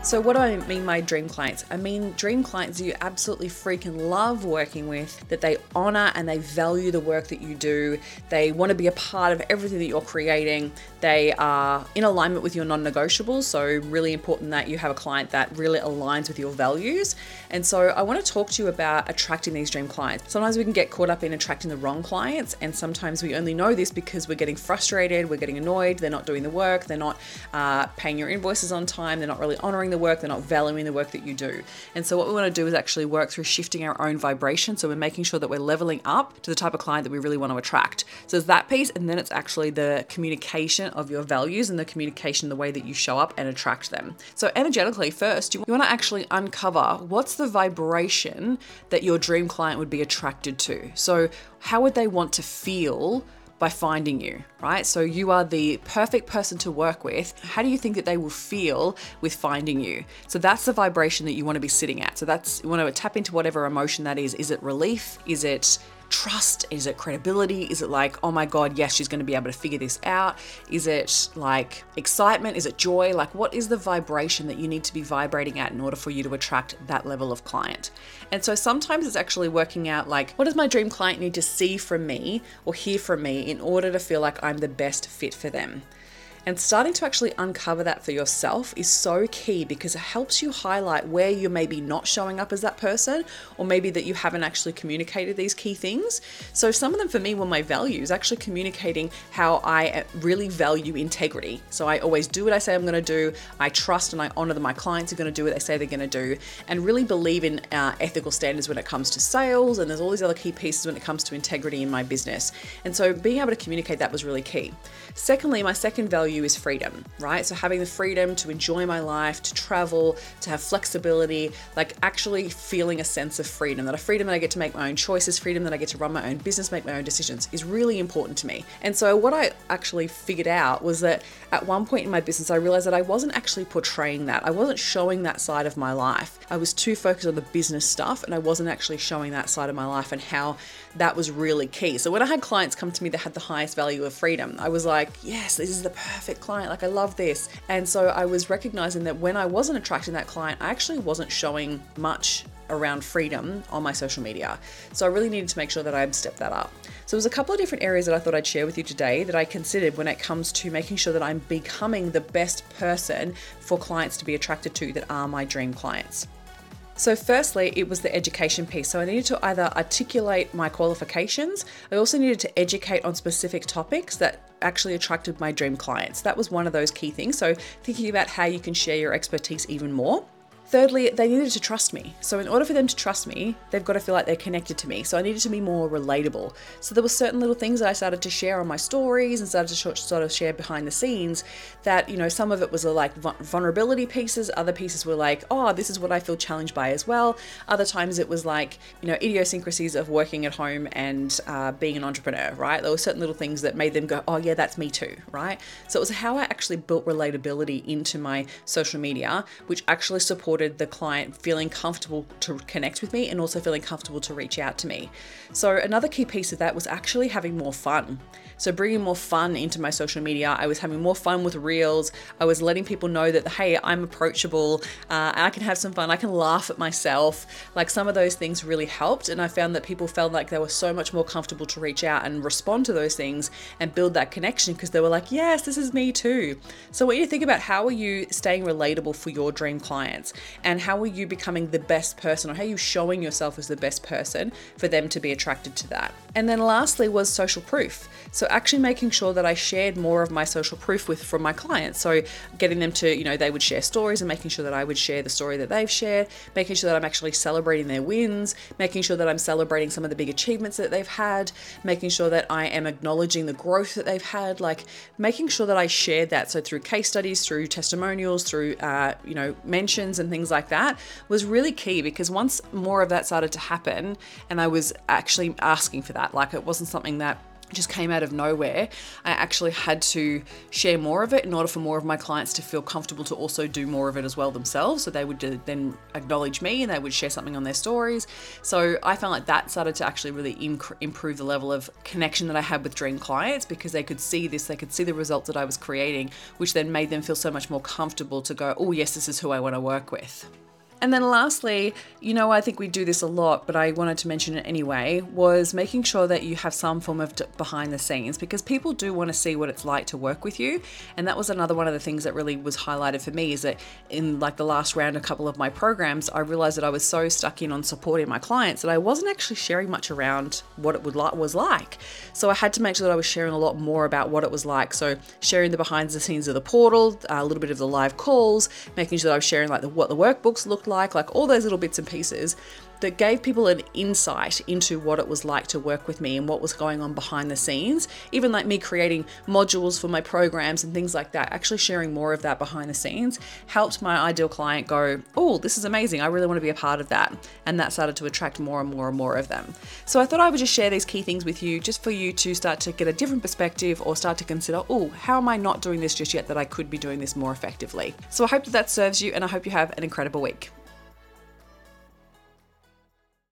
So, what do I mean by dream clients? I mean dream clients you absolutely freaking love working with, that they honor and they value the work that you do. They want to be a part of everything that you're creating. They are in alignment with your non negotiables. So, really important that you have a client that really aligns with your values. And so, I want to talk to you about attracting these dream clients. Sometimes we can get caught up in attracting the wrong clients, and sometimes we only know this because we're getting frustrated, we're getting annoyed, they're not doing the work, they're not uh, paying your invoices on time, they're not really honoring the work, they're not valuing the work that you do. And so, what we want to do is actually work through shifting our own vibration. So, we're making sure that we're leveling up to the type of client that we really want to attract. So, it's that piece, and then it's actually the communication of your values and the communication, the way that you show up and attract them. So, energetically, first, you want to actually uncover what's the vibration that your dream client would be attracted to. So, how would they want to feel? By finding you, right? So you are the perfect person to work with. How do you think that they will feel with finding you? So that's the vibration that you want to be sitting at. So that's you want to tap into whatever emotion that is. Is it relief? Is it trust? Is it credibility? Is it like, oh my God, yes, she's going to be able to figure this out? Is it like excitement? Is it joy? Like, what is the vibration that you need to be vibrating at in order for you to attract that level of client? And so sometimes it's actually working out like, what does my dream client need to see from me or hear from me in order to feel like I'm the best fit for them? And starting to actually uncover that for yourself is so key because it helps you highlight where you're maybe not showing up as that person, or maybe that you haven't actually communicated these key things. So, some of them for me were my values, actually communicating how I really value integrity. So, I always do what I say I'm going to do, I trust and I honor that my clients are going to do what they say they're going to do, and really believe in uh, ethical standards when it comes to sales. And there's all these other key pieces when it comes to integrity in my business. And so, being able to communicate that was really key. Secondly, my second value value is freedom, right? So having the freedom to enjoy my life, to travel, to have flexibility, like actually feeling a sense of freedom, that a freedom that I get to make my own choices, freedom that I get to run my own business, make my own decisions is really important to me. And so what I actually figured out was that at one point in my business, I realized that I wasn't actually portraying that. I wasn't showing that side of my life. I was too focused on the business stuff and I wasn't actually showing that side of my life and how that was really key. So when I had clients come to me that had the highest value of freedom, I was like, yes, this is the perfect client. Like, I love this. And so I was recognizing that when I wasn't attracting that client, I actually wasn't showing much around freedom on my social media. So I really needed to make sure that I stepped that up. So there's a couple of different areas that I thought I'd share with you today that I considered when it comes to making sure that I'm becoming the best person for clients to be attracted to that are my dream clients. So, firstly, it was the education piece. So, I needed to either articulate my qualifications, I also needed to educate on specific topics that actually attracted my dream clients. That was one of those key things. So, thinking about how you can share your expertise even more. Thirdly, they needed to trust me. So in order for them to trust me, they've got to feel like they're connected to me. So I needed to be more relatable. So there were certain little things that I started to share on my stories and started to sort of share behind the scenes that, you know, some of it was like vulnerability pieces, other pieces were like, oh, this is what I feel challenged by as well. Other times it was like, you know, idiosyncrasies of working at home and uh, being an entrepreneur, right? There were certain little things that made them go, oh, yeah, that's me too, right? So it was how I actually built relatability into my social media, which actually supported supported the client feeling comfortable to connect with me and also feeling comfortable to reach out to me. So, another key piece of that was actually having more fun. So, bringing more fun into my social media, I was having more fun with reels. I was letting people know that, hey, I'm approachable, uh, I can have some fun, I can laugh at myself. Like, some of those things really helped. And I found that people felt like they were so much more comfortable to reach out and respond to those things and build that connection because they were like, yes, this is me too. So, what do you think about how are you staying relatable for your dream clients? and how are you becoming the best person or how are you showing yourself as the best person for them to be attracted to that. And then lastly was social proof. So actually making sure that I shared more of my social proof with from my clients. So getting them to, you know, they would share stories and making sure that I would share the story that they've shared, making sure that I'm actually celebrating their wins, making sure that I'm celebrating some of the big achievements that they've had, making sure that I am acknowledging the growth that they've had, like making sure that I shared that. So through case studies, through testimonials, through uh, you know, mentions and things things like that was really key because once more of that started to happen and I was actually asking for that, like it wasn't something that just came out of nowhere. I actually had to share more of it in order for more of my clients to feel comfortable to also do more of it as well themselves. So they would then acknowledge me and they would share something on their stories. So I found like that started to actually really inc- improve the level of connection that I had with dream clients because they could see this, they could see the results that I was creating, which then made them feel so much more comfortable to go, oh, yes, this is who I want to work with. And then lastly, you know, I think we do this a lot, but I wanted to mention it anyway, was making sure that you have some form of behind the scenes because people do want to see what it's like to work with you. And that was another one of the things that really was highlighted for me is that in like the last round, a couple of my programs, I realized that I was so stuck in on supporting my clients that I wasn't actually sharing much around what it would like was like. So I had to make sure that I was sharing a lot more about what it was like. So sharing the behind the scenes of the portal, a little bit of the live calls, making sure that I was sharing like the, what the workbooks looked like, like all those little bits and pieces that gave people an insight into what it was like to work with me and what was going on behind the scenes. Even like me creating modules for my programs and things like that, actually sharing more of that behind the scenes helped my ideal client go, Oh, this is amazing. I really want to be a part of that. And that started to attract more and more and more of them. So I thought I would just share these key things with you just for you to start to get a different perspective or start to consider, Oh, how am I not doing this just yet that I could be doing this more effectively? So I hope that that serves you and I hope you have an incredible week.